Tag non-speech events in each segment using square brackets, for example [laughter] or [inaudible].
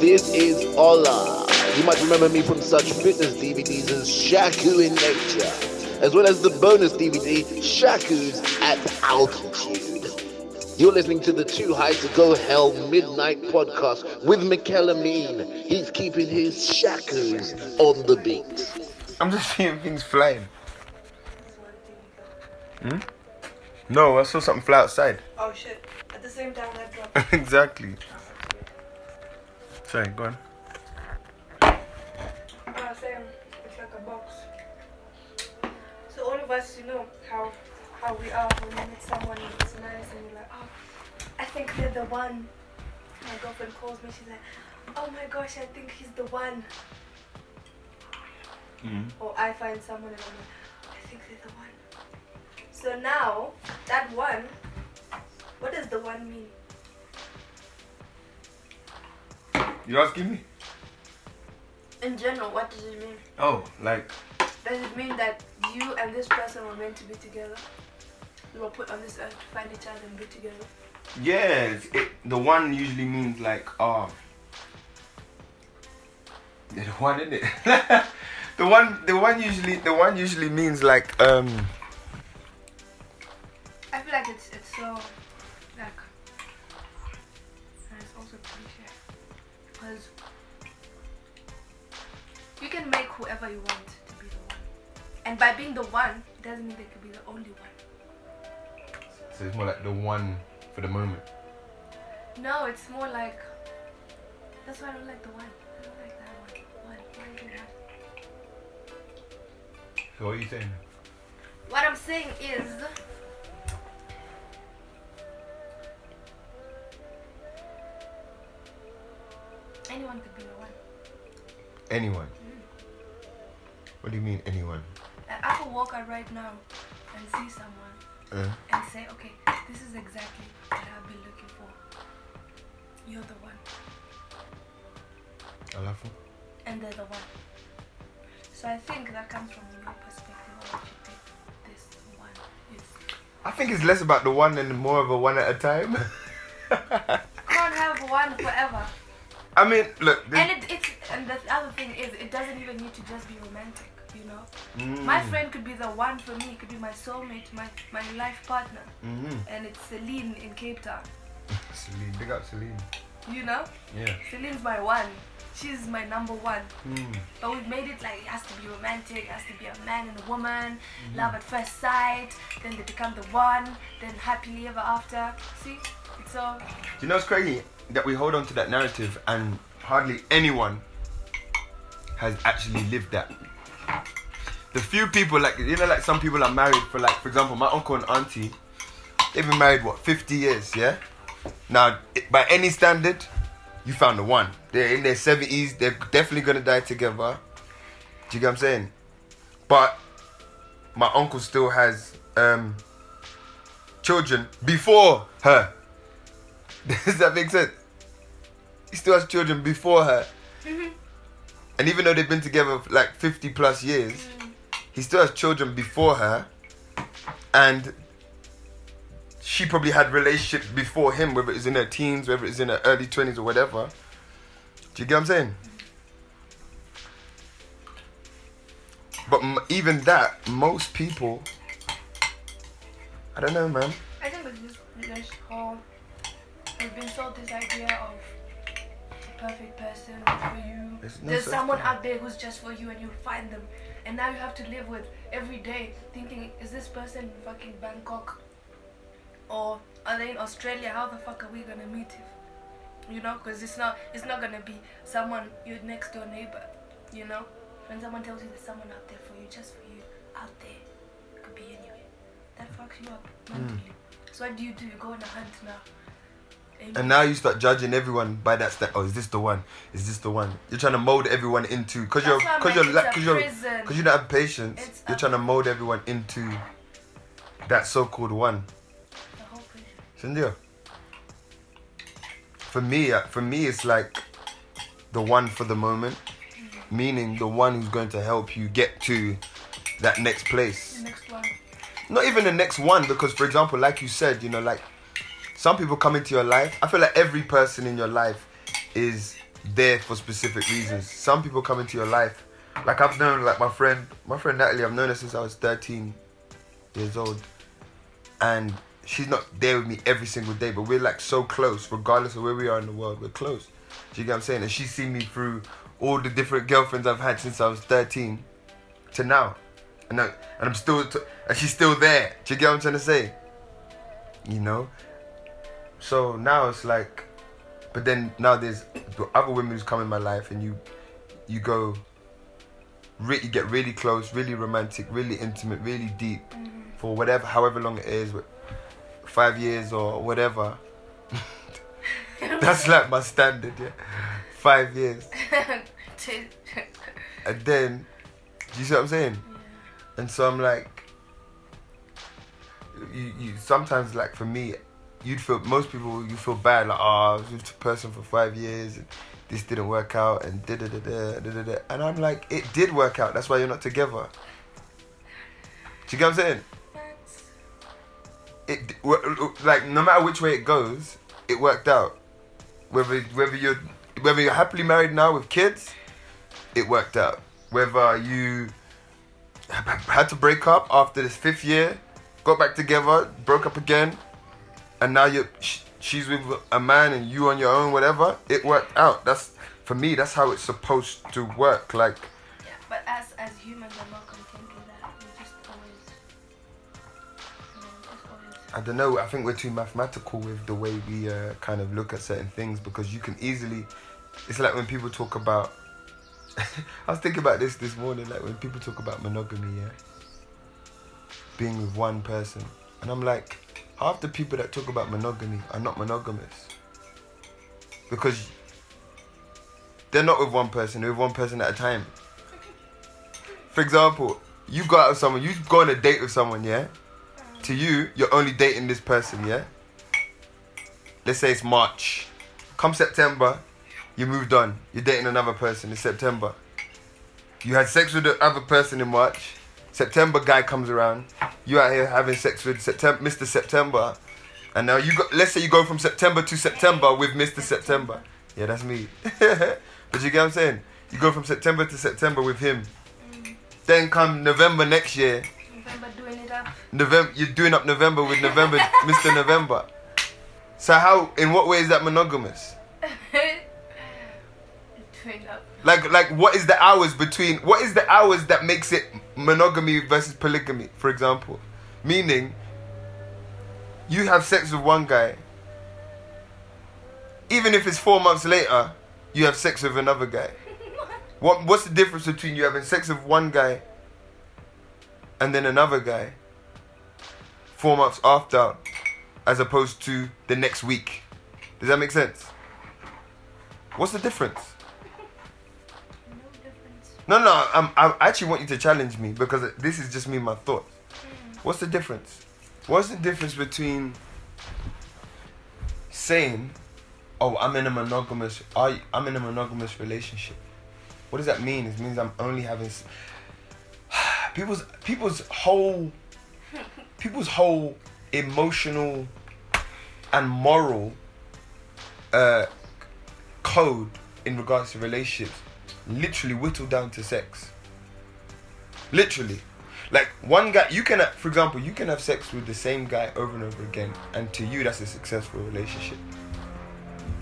This is Ola. You might remember me from such fitness DVDs as Shaku in Nature, as well as the bonus DVD Shaku's at Altitude. You're listening to the Too High to Go Hell Midnight podcast with Mikel Amin. He's keeping his Shakus on the beat. I'm just seeing things flying. Hmm? No, I saw something fly outside. Oh shit. At the same time I [laughs] dropped. exactly. Sorry, go on. Ah, same. It's like a box. So all of us, you know how how we are when we meet someone who's nice and you're like, oh, I think they're the one. My girlfriend calls me, she's like, oh my gosh, I think he's the one. Mm. Or I find someone and I'm like, I think they're the one. So now, that one, what does the one mean? You asking me? In general, what does it mean? Oh, like Does it mean that you and this person were meant to be together? You were put on this earth to find each other and be together? yes, it, the one usually means like um. [laughs] The one in it. [laughs] the one, the one usually, the one usually means like um. I feel like it's it's so whoever you want to be the one, and by being the one, it doesn't mean they could be the only one. So it's more like the one for the moment. No, it's more like that's why I don't like the one. I don't like that one. One, it one? So what are you saying? What I'm saying is. Anyone could be the one. Anyone. What do you mean anyone? I could walk out right now and see someone Uh, and say, okay, this is exactly what I've been looking for. You're the one. alafu. And they're the one. So I think that comes from your perspective what you think this one is. I think it's less about the one and more of a one at a time. [laughs] Can't have one forever. I mean, look. And it, it's and the other thing is it doesn't even need to just be romantic, know. Mm. My friend could be the one for me, could be my soulmate, my my life partner, Mhm. and it's Celine in Cape Town. [laughs] Celine, big up Celine. You know, Yeah. Celine's my one. She's my number one. Mm. But we've made it like it has to be romantic, it has to be a man and a woman, love at first sight, then they become the one, then happily ever after. See? It's all Do you know what's crazy? That we hold on to that narrative and hardly anyone has actually lived that. The few people, like, you know, like some people are married for, like, for example, my uncle and auntie, they've been married, what, 50 years, yeah? Now, by any standard, you found the one. They're in their 70s, they're definitely gonna die together. Do you get what I'm saying? But my uncle still has um, children before her. [laughs] Does that make sense? He still has children before her. And even though they've been together for like 50 plus years, he still has children before her. And she probably had relationships before him, whether it's in her teens, whether it's in her early 20s or whatever. Do you get what I'm saying? But m- even that, most people, I don't know, man. I think with this whole we've been sold this idea of the perfect person for you. There's no There's someone thing. out there who's just for you and you'll find them. And now you have to live with every day thinking, is this person in fucking Bangkok? Or are they in Australia? How the fuck are we gonna meet if you know? Because it's not it's not gonna be someone your next door neighbor, you know? When someone tells you there's someone out there for you, just for you, out there, it could be anywhere. That fucks you up hmm. mentally. So what do you do? You go on a hunt now. And, And now you start judging everyone by that step. Oh, is this the one? Is this the one? You're trying to mold everyone into because you're That's why I'm because you're it's la- a cause you're because you don't have patience. It's you're trying to mold everyone into that so-called one. the whole. Cynthia. For me, uh, for me, it's like the one for the moment, meaning the one who's going to help you get to that next place. The next one. not even the next one because for example like you said you know like some people come into your life i feel like every person in your life is there for specific reasons. Some people come into your life, like I've known, like my friend, my friend Natalie. I've known her since I was 13 years old, and she's not there with me every single day, but we're like so close, regardless of where we are in the world. We're close. Do you get what I'm saying? And she's seen me through all the different girlfriends I've had since I was 13 to now, and I, and I'm still, t- and she's still there. Do you get what I'm trying to say? You know. So now it's like, but then now there's other women who's come in my life, and you, you go. Re- you get really close, really romantic, really intimate, really deep, mm-hmm. for whatever, however long it is, five years or whatever. [laughs] That's [laughs] like my standard, yeah. Five years. [laughs] And then, do you see what I'm saying? And so I'm like, you, you sometimes like for me, you'd feel most people you feel bad like oh I was with a person for five years and this didn't work out and da da da da da da and I'm like it did work out. That's why you're not together. Do you get what I'm saying? It like no matter which way it goes, it worked out. Whether whether you're whether you're happily married now with kids, it worked out. Whether you had to break up after this fifth year, got back together, broke up again, and now you sh- she's with a man and you on your own, whatever. It worked out. That's for me. That's how it's supposed to work. Like Yeah, but as as humans, I'm not that. We just always, you know, just always. I don't know. I think we're too mathematical with the way we uh, kind of look at certain things because you can easily. It's like when people talk about. [laughs] I was thinking about this this morning. Like when people talk about monogamy, yeah, being with one person, and I'm like, half the people that talk about monogamy are not monogamous because they're not with one person. They're with one person at a time. For example, you go out with someone. You go on a date with someone, yeah to you, you're only dating this person, yeah? Let's say it's March. Come September, you moved on. You're dating another person in September. You had sex with the other person in March. September guy comes around. You out here having sex with September, Mr. September. And now you go, let's say you go from September to September with Mr. September. Yeah, that's me. [laughs] but you get what I'm saying? You go from September to September with him. Then come November next year, November doing it up. November, you're doing up November with November, [laughs] Mr. November. So how, in what way is that monogamous? [laughs] doing up. Like, like what is the hours between? What is the hours that makes it monogamy versus polygamy? For example, meaning you have sex with one guy. Even if it's four months later, you have sex with another guy. [laughs] What What's the difference between you having sex with one guy and then another guy four months after, as opposed to the next week? Does that make sense? What's the difference? No. No, I'm, I actually want you to challenge me because this is just me, my thoughts. What's the difference? What's the difference between saying, "Oh, I'm in a monogamous, I, I'm in a monogamous relationship"? What does that mean? It means I'm only having [sighs] people's people's whole people's whole emotional and moral uh, code in regards to relationships literally whittled down to sex. Literally. Like one guy, you can, for example, you can have sex with the same guy over and over again, and to you, that's a successful relationship.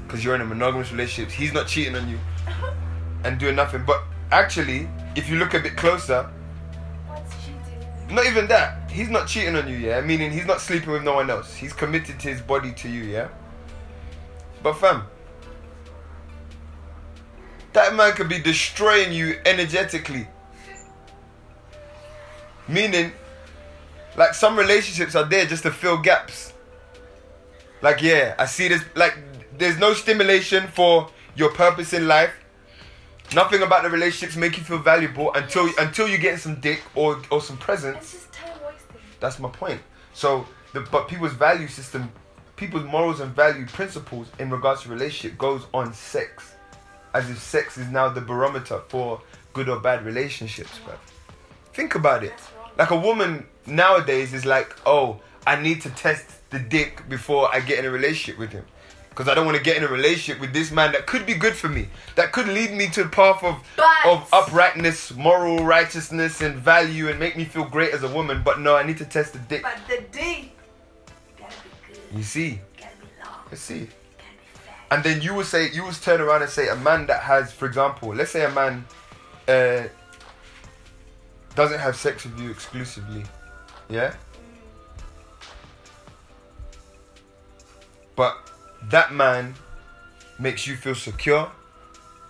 Because you're in a monogamous relationship, he's not cheating on you [laughs] and doing nothing. But actually, if you look a bit closer, not even that, he's not cheating on you, yeah? Meaning he's not sleeping with no one else. He's committed his body to you, yeah? But fam, that man could be destroying you energetically. Meaning, like some relationships are there just to fill gaps. Like, yeah, I see this, like, there's no stimulation for your purpose in life. Nothing about the relationships make you feel valuable until until you get some dick or or some It's presents. just time wasting. That's my point. So the but people's value system, people's morals and value principles in regards to relationship goes on sex, as if sex is now the barometer for good or bad relationships. But think about it. Like a woman nowadays is like, oh, I need to test the dick before I get in a relationship with him. Because I don't want to get in a relationship with this man that could be good for me, that could lead me to a path of But- of uprightness, moral righteousness, and value, and make me feel great as a woman. But no, I need to test the dick. But the dick, gotta be good. You see, Gotta be long. let's see. And then you would say, you would turn around and say, a man that has, for example, let's say a man uh, doesn't have sex with you exclusively, yeah? But that man makes you feel secure,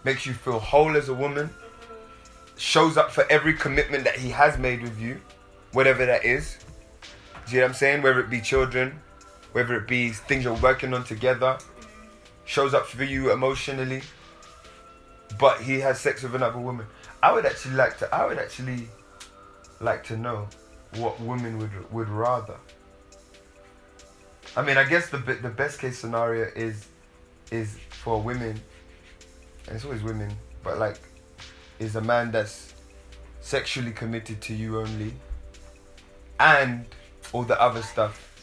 makes you feel whole as a woman, shows up for every commitment that he has made with you, whatever that is. Do you know what I'm saying? Whether it be children, whether it be things you're working on together, shows up for you emotionally, but he has sex with another woman. I would actually like to. I would actually like to know what women would would rather. I mean, I guess the the best case scenario is is for women, and it's always women, but like, is a man that's sexually committed to you only, and all the other stuff.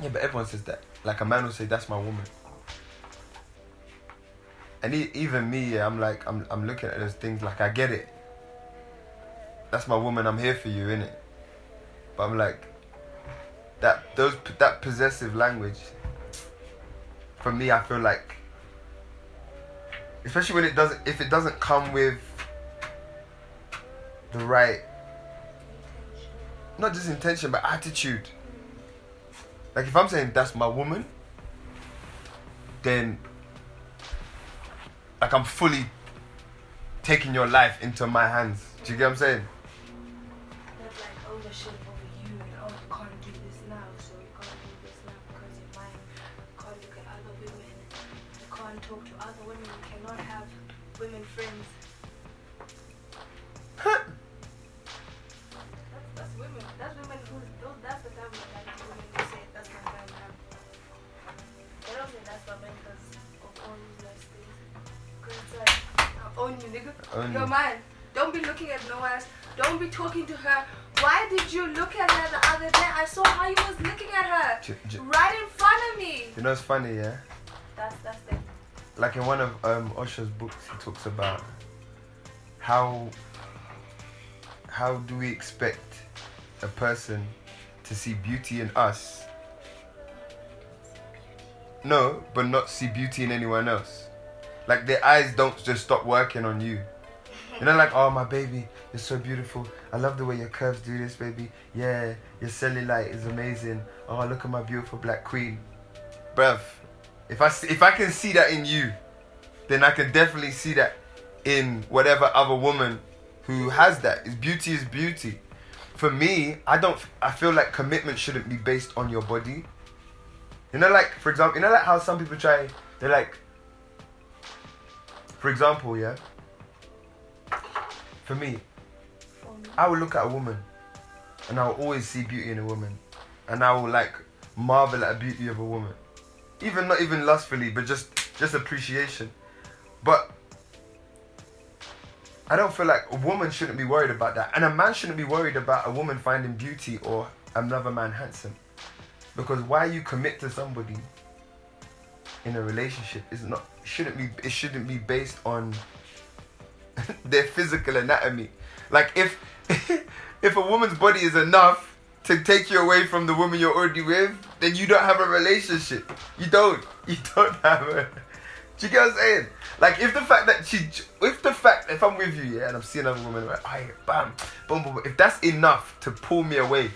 Yeah, but everyone says that. Like a man will say, "That's my woman." And e- even me, yeah, I'm like, I'm, I'm looking at those things like I get it. That's my woman. I'm here for you, innit? But I'm like, that those that possessive language. For me, I feel like, especially when it doesn't, if it doesn't come with the right, not just intention, but attitude. Like if I'm saying that's my woman, then like I'm fully taking your life into my hands. Do you get what I'm saying? Oh you can't do this now, so you can't do this now because you're mine. You can't look at other women. You can't talk to other women. You cannot have women friends. Own you, nigga. Own You're you. mine. Don't be looking at no one else. Don't be talking to her. Why did you look at her the other day? I saw how you was looking at her. J- j- Right in front of me. You know it's funny, yeah? That's that's the Like in one of um Osho's books he talks about how how do we expect a person to see beauty in us? No, but not see beauty in anyone else. Like their eyes don't just stop working on you. You know, like, oh my baby, you're so beautiful. I love the way your curves do this, baby. Yeah, your cellulite is amazing. Oh, look at my beautiful black queen, bruv. If I if I can see that in you, then I can definitely see that in whatever other woman who has that. Is beauty is beauty. For me, I don't. I feel like commitment shouldn't be based on your body. You know, like for example, you know, like how some people try. They're like, for example, yeah. For me. I will look at a woman, and I will always see beauty in a woman, and I will like marvel at the beauty of a woman, even not even lustfully, but just just appreciation. But I don't feel like a woman shouldn't be worried about that, and a man shouldn't be worried about a woman finding beauty or another man handsome, because why you commit to somebody in a relationship is not shouldn't be it shouldn't be based on [laughs] their physical anatomy. Like if [laughs] if a woman's body is enough to take you away from the woman you're already with, then you don't have a relationship. You don't. [laughs] You don't have a. Do you get what I'm saying? Like if the fact that she, if the fact if I'm with you, yeah, and I'm seeing another woman, like, bam, boom, boom, boom. If that's enough to pull me away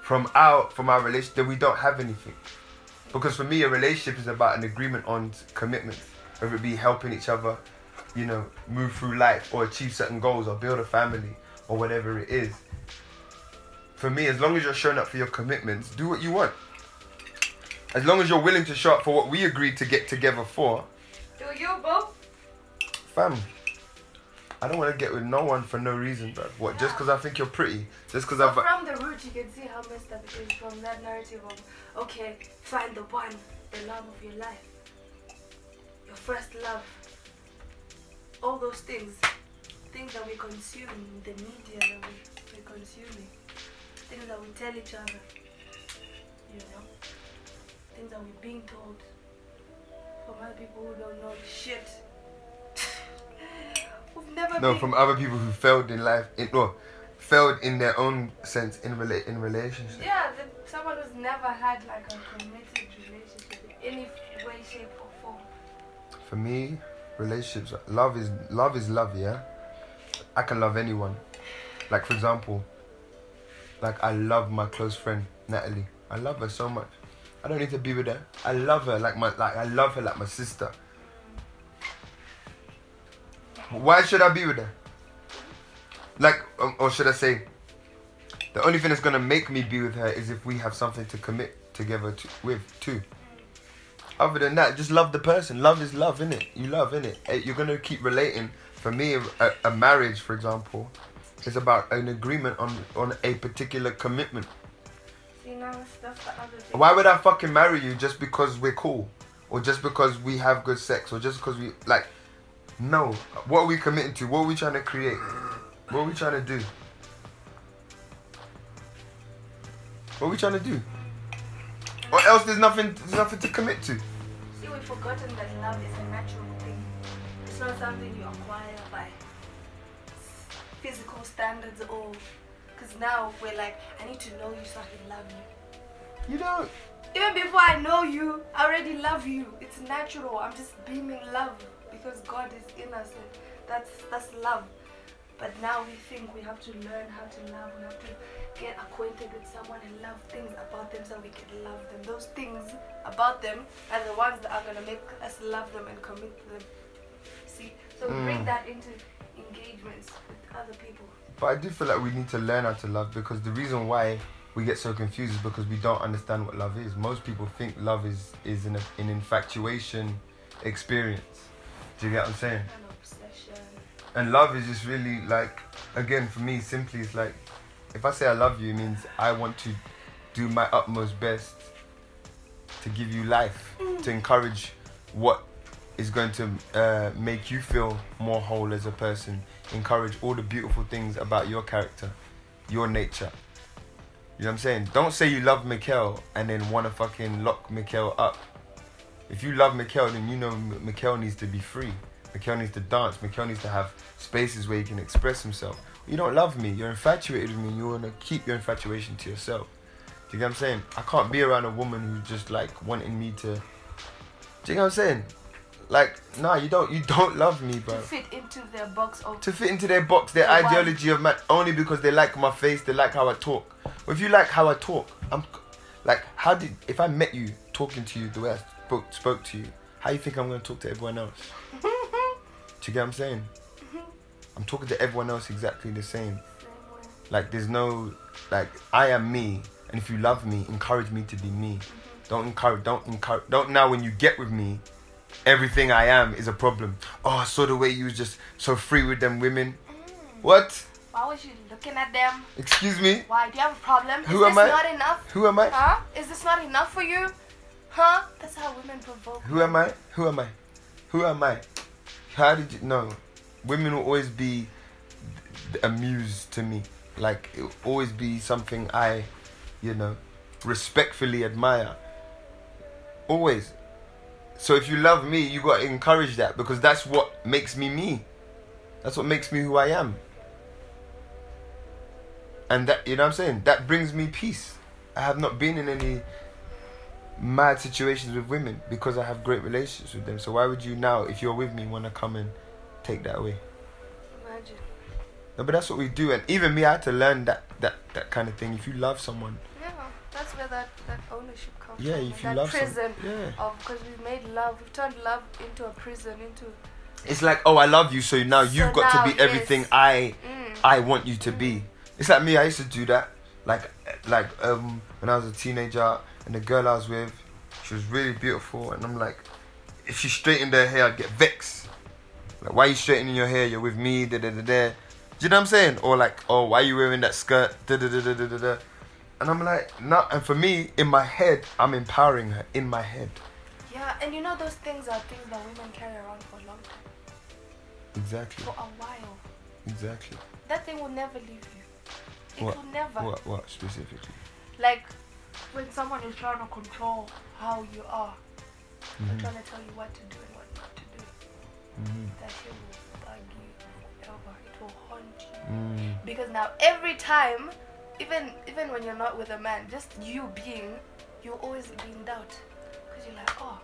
from our from our relationship, then we don't have anything. Because for me, a relationship is about an agreement on commitments, whether it be helping each other, you know, move through life or achieve certain goals or build a family or whatever it is. For me, as long as you're showing up for your commitments, do what you want. As long as you're willing to show up for what we agreed to get together for, Do you, bro? fam. I don't want to get with no one for no reason, bro. What? Just because I think you're pretty? Just because I've. From the root, you can see how messed up it is from that narrative of, okay, find the one, the love of your life, your first love. All those things, things that we consume, the media that we, we're consuming. things that we tell each other. You know? Things that we're being told. From other people who don't know shit. We've never No, been from other people who failed in life, in, no, failed in their own sense in rela- in relationship. Yeah, the, someone who's never had like a committed relationship in any way, shape, or form. For me, relationships, love is love is love. Yeah, I can love anyone. Like for example, like I love my close friend Natalie. I love her so much. I don't need to be with her. I love her like my like I love her like my sister. Why should I be with her? Like, um, or should I say, the only thing that's gonna make me be with her is if we have something to commit together to, with too. Other than that, just love the person. Love is love, innit? You love, innit? Eh, You're gonna keep relating. For me, a, a marriage, for example, is about an agreement on on a particular commitment. See, now that's, that's the other thing. Why would I fucking marry you just because we're cool, or just because we have good sex, or just because we like? No. What are we committing to? What are we trying to create? What are we trying to do? What are we trying to do? Or else there's nothing. There's nothing to commit to. See, we've forgotten that love is a natural thing. It's not something you acquire by physical standards or. Because now we're like, I need to know you so I can love you. You don't. Even before I know you, I already love you. It's natural. I'm just beaming love because God is in us. That's that's love. But now we think we have to learn how to love. We have to get acquainted with someone and love things about them so we can love them. Those things about them are the ones that are gonna make us love them and commit to them. See? So we bring Mm. that into engagements with other people. But I do feel like we need to learn how to love because the reason why we get so confused is because we don't understand what love is. Most people think love is is an, an infatuation experience. Do you get what I'm saying? An obsession. And love is just really like, again, for me, simply it's like, if I say I love you, it means I want to do my utmost best to give you life, to encourage what is going to uh, make you feel more whole as a person, encourage all the beautiful things about your character, your nature. You know what I'm saying? Don't say you love Mikkel and then want to fucking lock Mikkel up. If you love Mikkel, then you know M- Mikkel needs to be free. Mikkel needs to dance. Mikkel needs to have spaces where he can express himself. You don't love me. You're infatuated with me. and You want to keep your infatuation to yourself. Do you get what I'm saying? I can't be around a woman who's just like wanting me to. Do you get what I'm saying? Like, nah, you don't. You don't [laughs] love me, bro. To fit into their box of To fit into their box, their Why? ideology of man, only because they like my face, they like how I talk. Well, if you like how I talk, I'm like, how did if I met you talking to you the way I spoke spoke to you, how you think I'm gonna talk to everyone else? [laughs] Do you get what I'm saying? Mm-hmm. I'm talking to everyone else exactly the same. Like there's no like I am me, and if you love me, encourage me to be me. Mm-hmm. Don't encourage. Don't encourage. Don't now when you get with me, everything I am is a problem. Oh, I saw the way you was just so free with them women. Mm. What? Why was you looking at them? Excuse me. Why? Do you have a problem? Is Who this am I? not enough? Who am I? Huh? Is this not enough for you? Huh? That's how women provoke. Who am I? Who am I? Who am I? How did you know? Women will always be a muse to me. Like it will always be something I, you know, respectfully admire. Always. So if you love me, you got to encourage that because that's what makes me me. That's what makes me who I am. And that you know what I'm saying? That brings me peace. I have not been in any mad situations with women because I have great relationships with them. So why would you now, if you're with me, want to come and take that away? Imagine. No, but that's what we do. And even me, I had to learn that that that kind of thing. If you love someone, Yeah, that's where that, that ownership comes yeah, from. if you that love prison someone, yeah. of because we've made love, we've turned love into a prison, into It's like, oh, I love you, so now you've So got now, to be everything yes. I mm, I want you to be. It's like me. I used to do that. Like like um when I was a teenager, and the girl I was with, she was really beautiful, and I'm like, if she straightened her hair, I'd get vexed. Like, why you straightening your hair? You're with me. Da da da da. Do you know what I'm saying? Or like, oh, why are you wearing that skirt? Da da da da da da. And I'm like, no. And for me, in my head, I'm empowering her. In my head. yeah, and you know those things are things that women carry around for a long time, Exactly. for a while. Exactly. That thing will never leave you. It What? will never. What? What specifically? Like when someone is trying to control how you are, they're Mhm. trying to tell you what to do and what not to do. Mhm. That shit will bug you forever. It will haunt you. Mm. Because now every time, even even when you're not with a man, just you being, you'll always be in doubt. Because you're like, oh,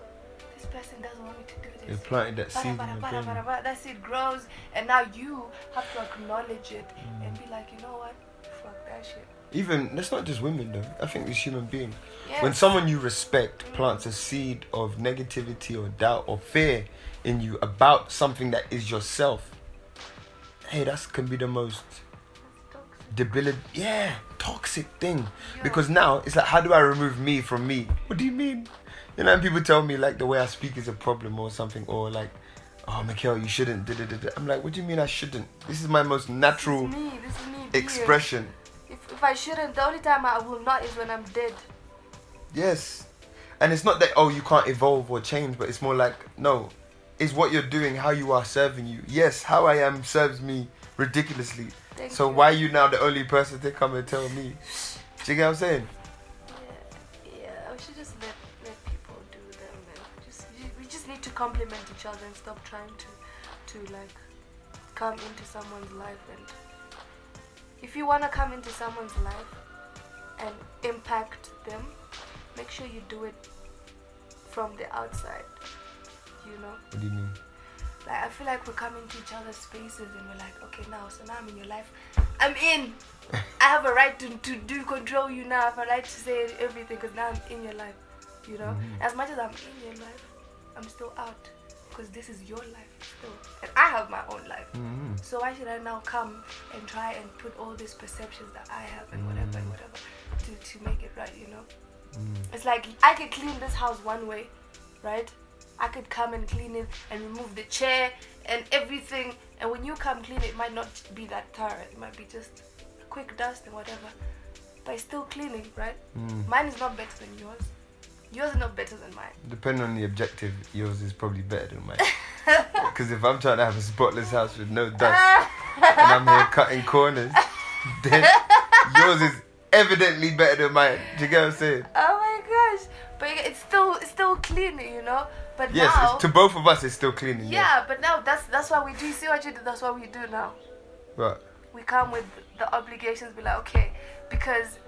this person doesn't want me to do this." This. planted that seed in bada, your bada, brain. bada, bada. That seed grows, and now you have to acknowledge it Mm. and be like, you know what? Fuck that shit. Even that's not just women though. I think it's human being. Yes. When someone you respect plants a seed of negativity or doubt or fear in you about something that is yourself, hey, that can be the most debilitating, yeah, toxic thing. Yeah. Because now it's like, how do I remove me from me? What do you mean? You know, and people tell me like the way I speak is a problem or something, or like, oh, Mikhail, you shouldn't. da, da, da, da." I'm like, what do you mean I shouldn't? This is my most natural This is me. This is me. expression. If, I shouldn't, the only time I will not is when I'm dead. Yes. And it's not that oh you can't evolve or change, but it's more like no, is what you're doing how you are serving you. Yes, how I am serves me ridiculously. Thank so you. why you now the only person to come and tell me? Do you get what I'm saying? Yeah, yeah. We should just let let people do them, and just we just need to compliment each other and stop trying to to like come into someone's life and if you wanna come into someone's life and impact them, make sure you do it from the outside. You know. What do you mean? Like I feel like we're coming to each other's spaces and we're like, okay, now, so now I'm in your life. I'm in. I have a right to, to do control you now. I have a right to say everything because now I'm in your life. You know, Mhm. as much as I'm in your life, I'm still out because this is your life still, and I have my own life. hmm So why should I now come and try and put all these perceptions that I have and whatever and Mm. whatever to to make it right? You know. Mm. It's like I could clean this house one way, right? I could come and clean it and remove the chair and everything. And when you come clean it, it might not be that thorough. It might be just a quick dust and whatever. But it's still cleaning, right? Mm. Mine is not better than yours. Yours is not better than mine. Depending on the objective, yours is probably better than mine. [laughs] Because if I'm trying to have a spotless house with no dust and I'm here [laughs] cutting corners, then yours is evidently better than mine. Do you get what I'm saying? Oh my gosh! But it's still it's still clean, you know. But Yes, now, it's, to both of us, it's still cleaning. yes. yeah. But now that's that's what we do. You see what you do? That's what we do now. Right. we come with the obligations be like okay because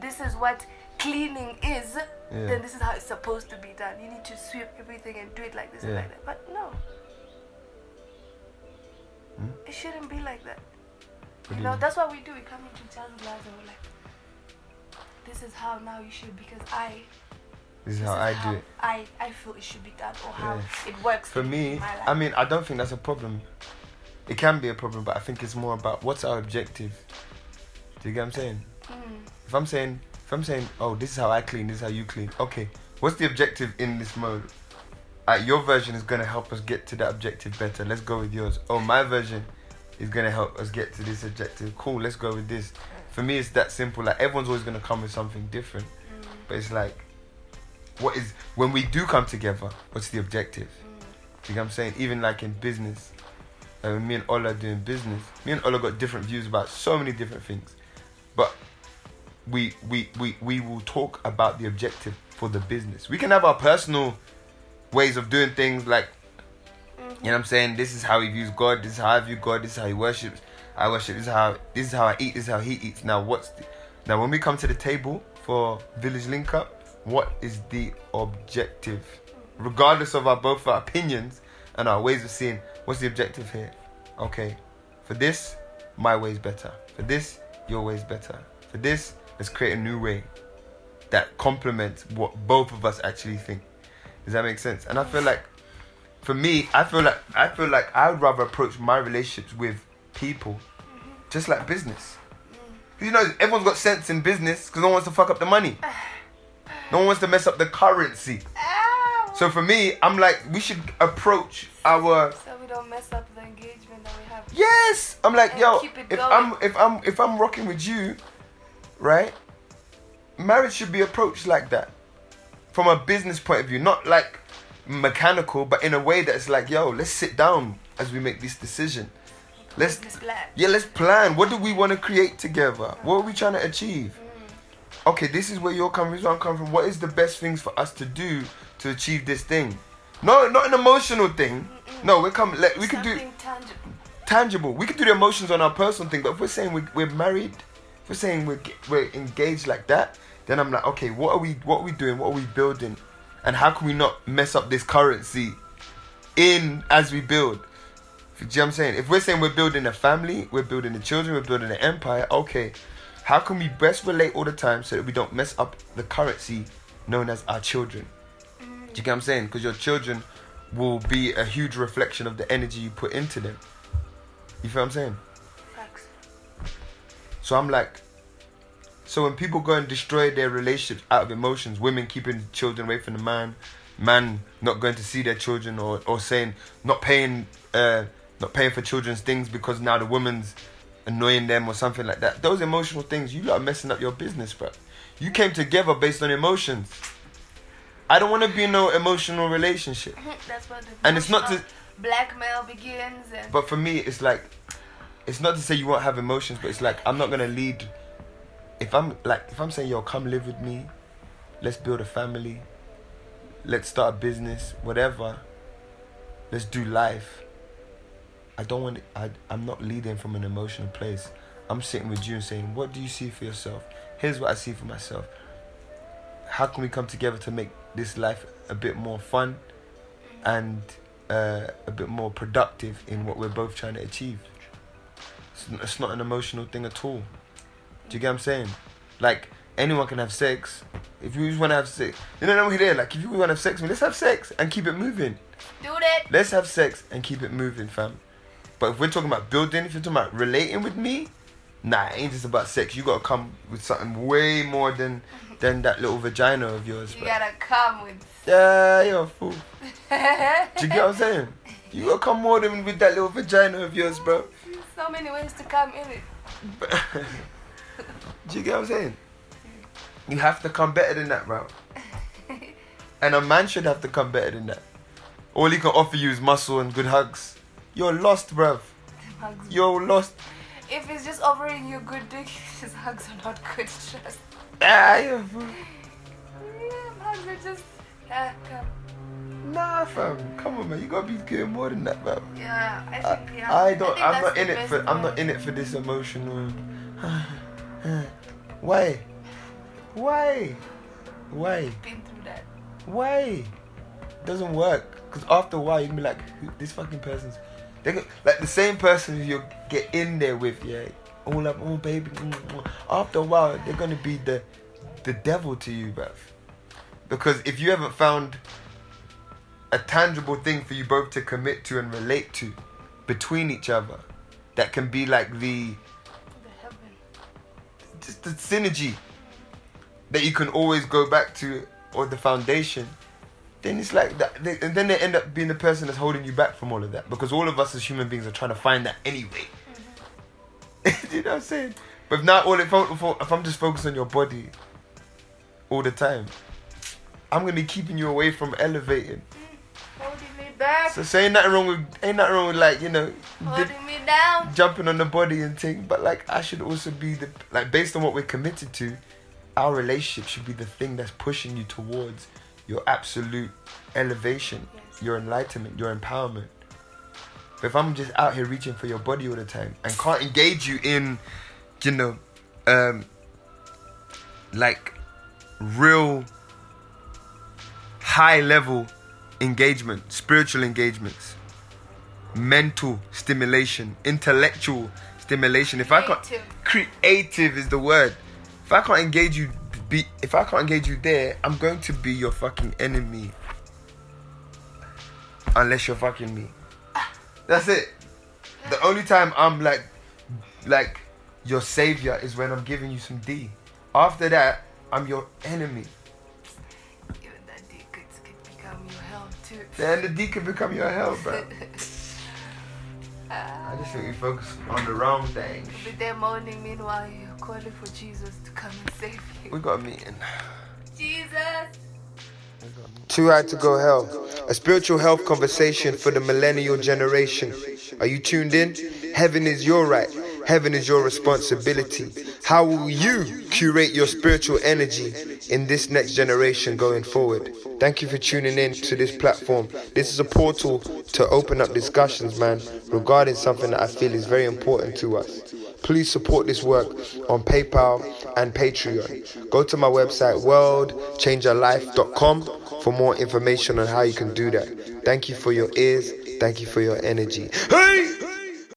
this is what cleaning is Yeah. then this is how it's supposed to be done you need to sweep everything and do it like this and like that but no Hmm? it shouldn't be like that What you know that's what we do we come into each other's lives and we're like this is how now you should because i This is this how is I how do it. i i feel it should be done or how Yeah. it works For me. I mean, I don't think that's a problem. It can be a problem, but I think it's more about what's our objective. Do you get what I'm saying? Mm, If I'm saying, if I'm saying, oh, this is how I clean, this is how you clean. Okay, what's the objective in this mode? Uh, your version is gonna help us get to that objective better. Let's go with yours. Oh, my version is gonna help us get to this objective. Cool, let's go with this. For me, it's that simple. Like everyone's always gonna come with something different, mm, but it's like, what is when we do come together? What's the objective? mm. You know what I'm saying? Even like in business, like when me and Ola doing business, me and Ola got different views about so many different things. But we we we, we will talk about the objective for the business. We can have our personal ways of doing things like you know what I'm saying? This is how he views God, this is how I view God, this is how he worships. I worship, this is how this is how I eat, this is how he eats. Now what's the now when we come to the table for Village Link Up, what is the objective? Regardless of our both our opinions and our ways of seeing, what's the objective here? Okay. For this, my way is better. For this, your way is better. For this, let's create a new way that complements what both of us actually think. Does that make sense? And I feel like for me, I feel like I feel like I would rather approach my relationships with people just like business. You know, everyone's got sense in business because no one wants to fuck up the money. No one wants to mess up the currency. So for me, I'm like, we should approach our so we don't mess up the engagement that we have yes. I'm like, And yo, if going. I'm if I'm if I'm rocking with you, right? Marriage should be approached like that, from a business point of view, not like mechanical, but in a way that's like, yo, let's sit down as we make this decision. Let's yeah, let's plan. What do we want to create together? What are we trying to achieve? Okay, this is where you're coming from. I'm coming from. What is the best things for us to do to achieve this thing? No, not an emotional thing. No, we're coming. Let, we can do tangible. tangible. We can do the emotions on our personal thing, but if we're saying we're, we're married, we're saying we're, we're engaged like that, then I'm like, okay, what are we what are we doing? What are we building? And how can we not mess up this currency in as we build? Do you know what I'm saying? If we're saying we're building a family, we're building the children, we're building an empire, okay, how can we best relate all the time so that we don't mess up the currency known as our children? Do you get what I'm saying? Because your children will be a huge reflection of the energy you put into them. You feel what I'm saying? So I'm like, so when people go and destroy their relationships out of emotions, women keeping children away from the man, man not going to see their children, or, or saying not paying, uh, not paying for children's things because now the woman's annoying them or something like that. Those emotional things, you lot are messing up your business, bro. You came together based on emotions. I don't want to be in no emotional relationship. [laughs] That's what the And it's not to- blackmail begins and But for me, it's like, it's not to say you won't have emotions, but it's like I'm not gonna lead. If I'm like, if I'm saying, yo, come live with me, let's build a family, let's start a business, whatever. Let's do life. I don't want. I I'm not leading from an emotional place. I'm sitting with you and saying, what do you see for yourself? Here's what I see for myself. How can we come together to make this life a bit more fun and uh, a bit more productive in what we're both trying to achieve? It's, it's not an emotional thing at all. Do you get what I'm saying? Like anyone can have sex. If you just want to have sex, you know what I'm here. Like if you want to have sex with let's have sex and keep it moving. do that. Let's have sex and keep it moving, fam. But if we're talking about building, if you're talking about relating with me, nah, it ain't just about sex. You gotta come with something way more than than that little vagina of yours. You bro. gotta come with. Yeah, you're a fool. [laughs] Do you get what I'm saying? You gotta come more than with that little vagina of yours, bro. So many ways to come in it. [laughs] Do you get what I'm saying? You have to come better than that, bro. [laughs] And a man should have to come better than that. All he can offer you is muscle and good hugs. You're lost, bruv. Hugs. You're lost. If he's just offering you good dick, [laughs] his hugs are not good. Trust. Ah, fool. Yeah, hugs are just. Yeah, come. Nah, fam. Come on, man. You gotta be doing more than that, bro. Yeah, I I, think. Yeah. I don't. think I'm not in it for. I'm not in it for this emotional. [sighs] Why? Why? Why? Been through that. Why? Doesn't work. Cause after a while you can be like, this fucking person's. They like the same person you get in there with, yeah. All up, oh baby. mm, mm." After a while, they're gonna be the, the devil to you, bruv. Because if you haven't found a tangible thing for you both to commit to and relate to between each other, that can be like the The just the synergy that you can always go back to or the foundation then it's like that they, and then they end up being the person that's holding you back from all of that because all of us as human beings are trying to find that anyway. [laughs] You know what i'm saying? But not all if, I- if i'm just focused on your body all the time i'm gonna be keeping you away from elevating me back. so saying nothing wrong with ain't nothing wrong with like you know holding me down. jumping on the body and thing, but like I should also be the like based on what we're committed to, our relationship should be the thing that's pushing you towards your absolute elevation, Yes. your enlightenment, your empowerment. But if I'm just out here reaching for your body all the time and can't engage you in, you know, um, like real high level engagement, spiritual engagements mental stimulation, intellectual stimulation. If I can't Creative. creative is the word. If I can't engage you be if I can't engage you there, I'm going to be your fucking enemy. Unless you're fucking me. That's it. The only time I'm like like your savior is when I'm giving you some D. After that, I'm your enemy. Then the deacon become your hell, bro. [laughs] I just think we focus on the wrong thing. Be there moaning meanwhile you're calling for Jesus to come and save you. We got a meeting. Jesus! Too high to go hell. A spiritual health conversation for the millennial generation. Are you tuned in? Heaven is your right. Heaven is your responsibility. How will you curate your spiritual energy in this next generation going forward? Thank you for tuning in to this platform. This is a portal to open up discussions, man, regarding something that I feel is very important to us. Please support this work on PayPal and Patreon. Go to my website, worldchangerlife.com, for more information on how you can do that. Thank you for your ears. Thank you for your energy. Hey!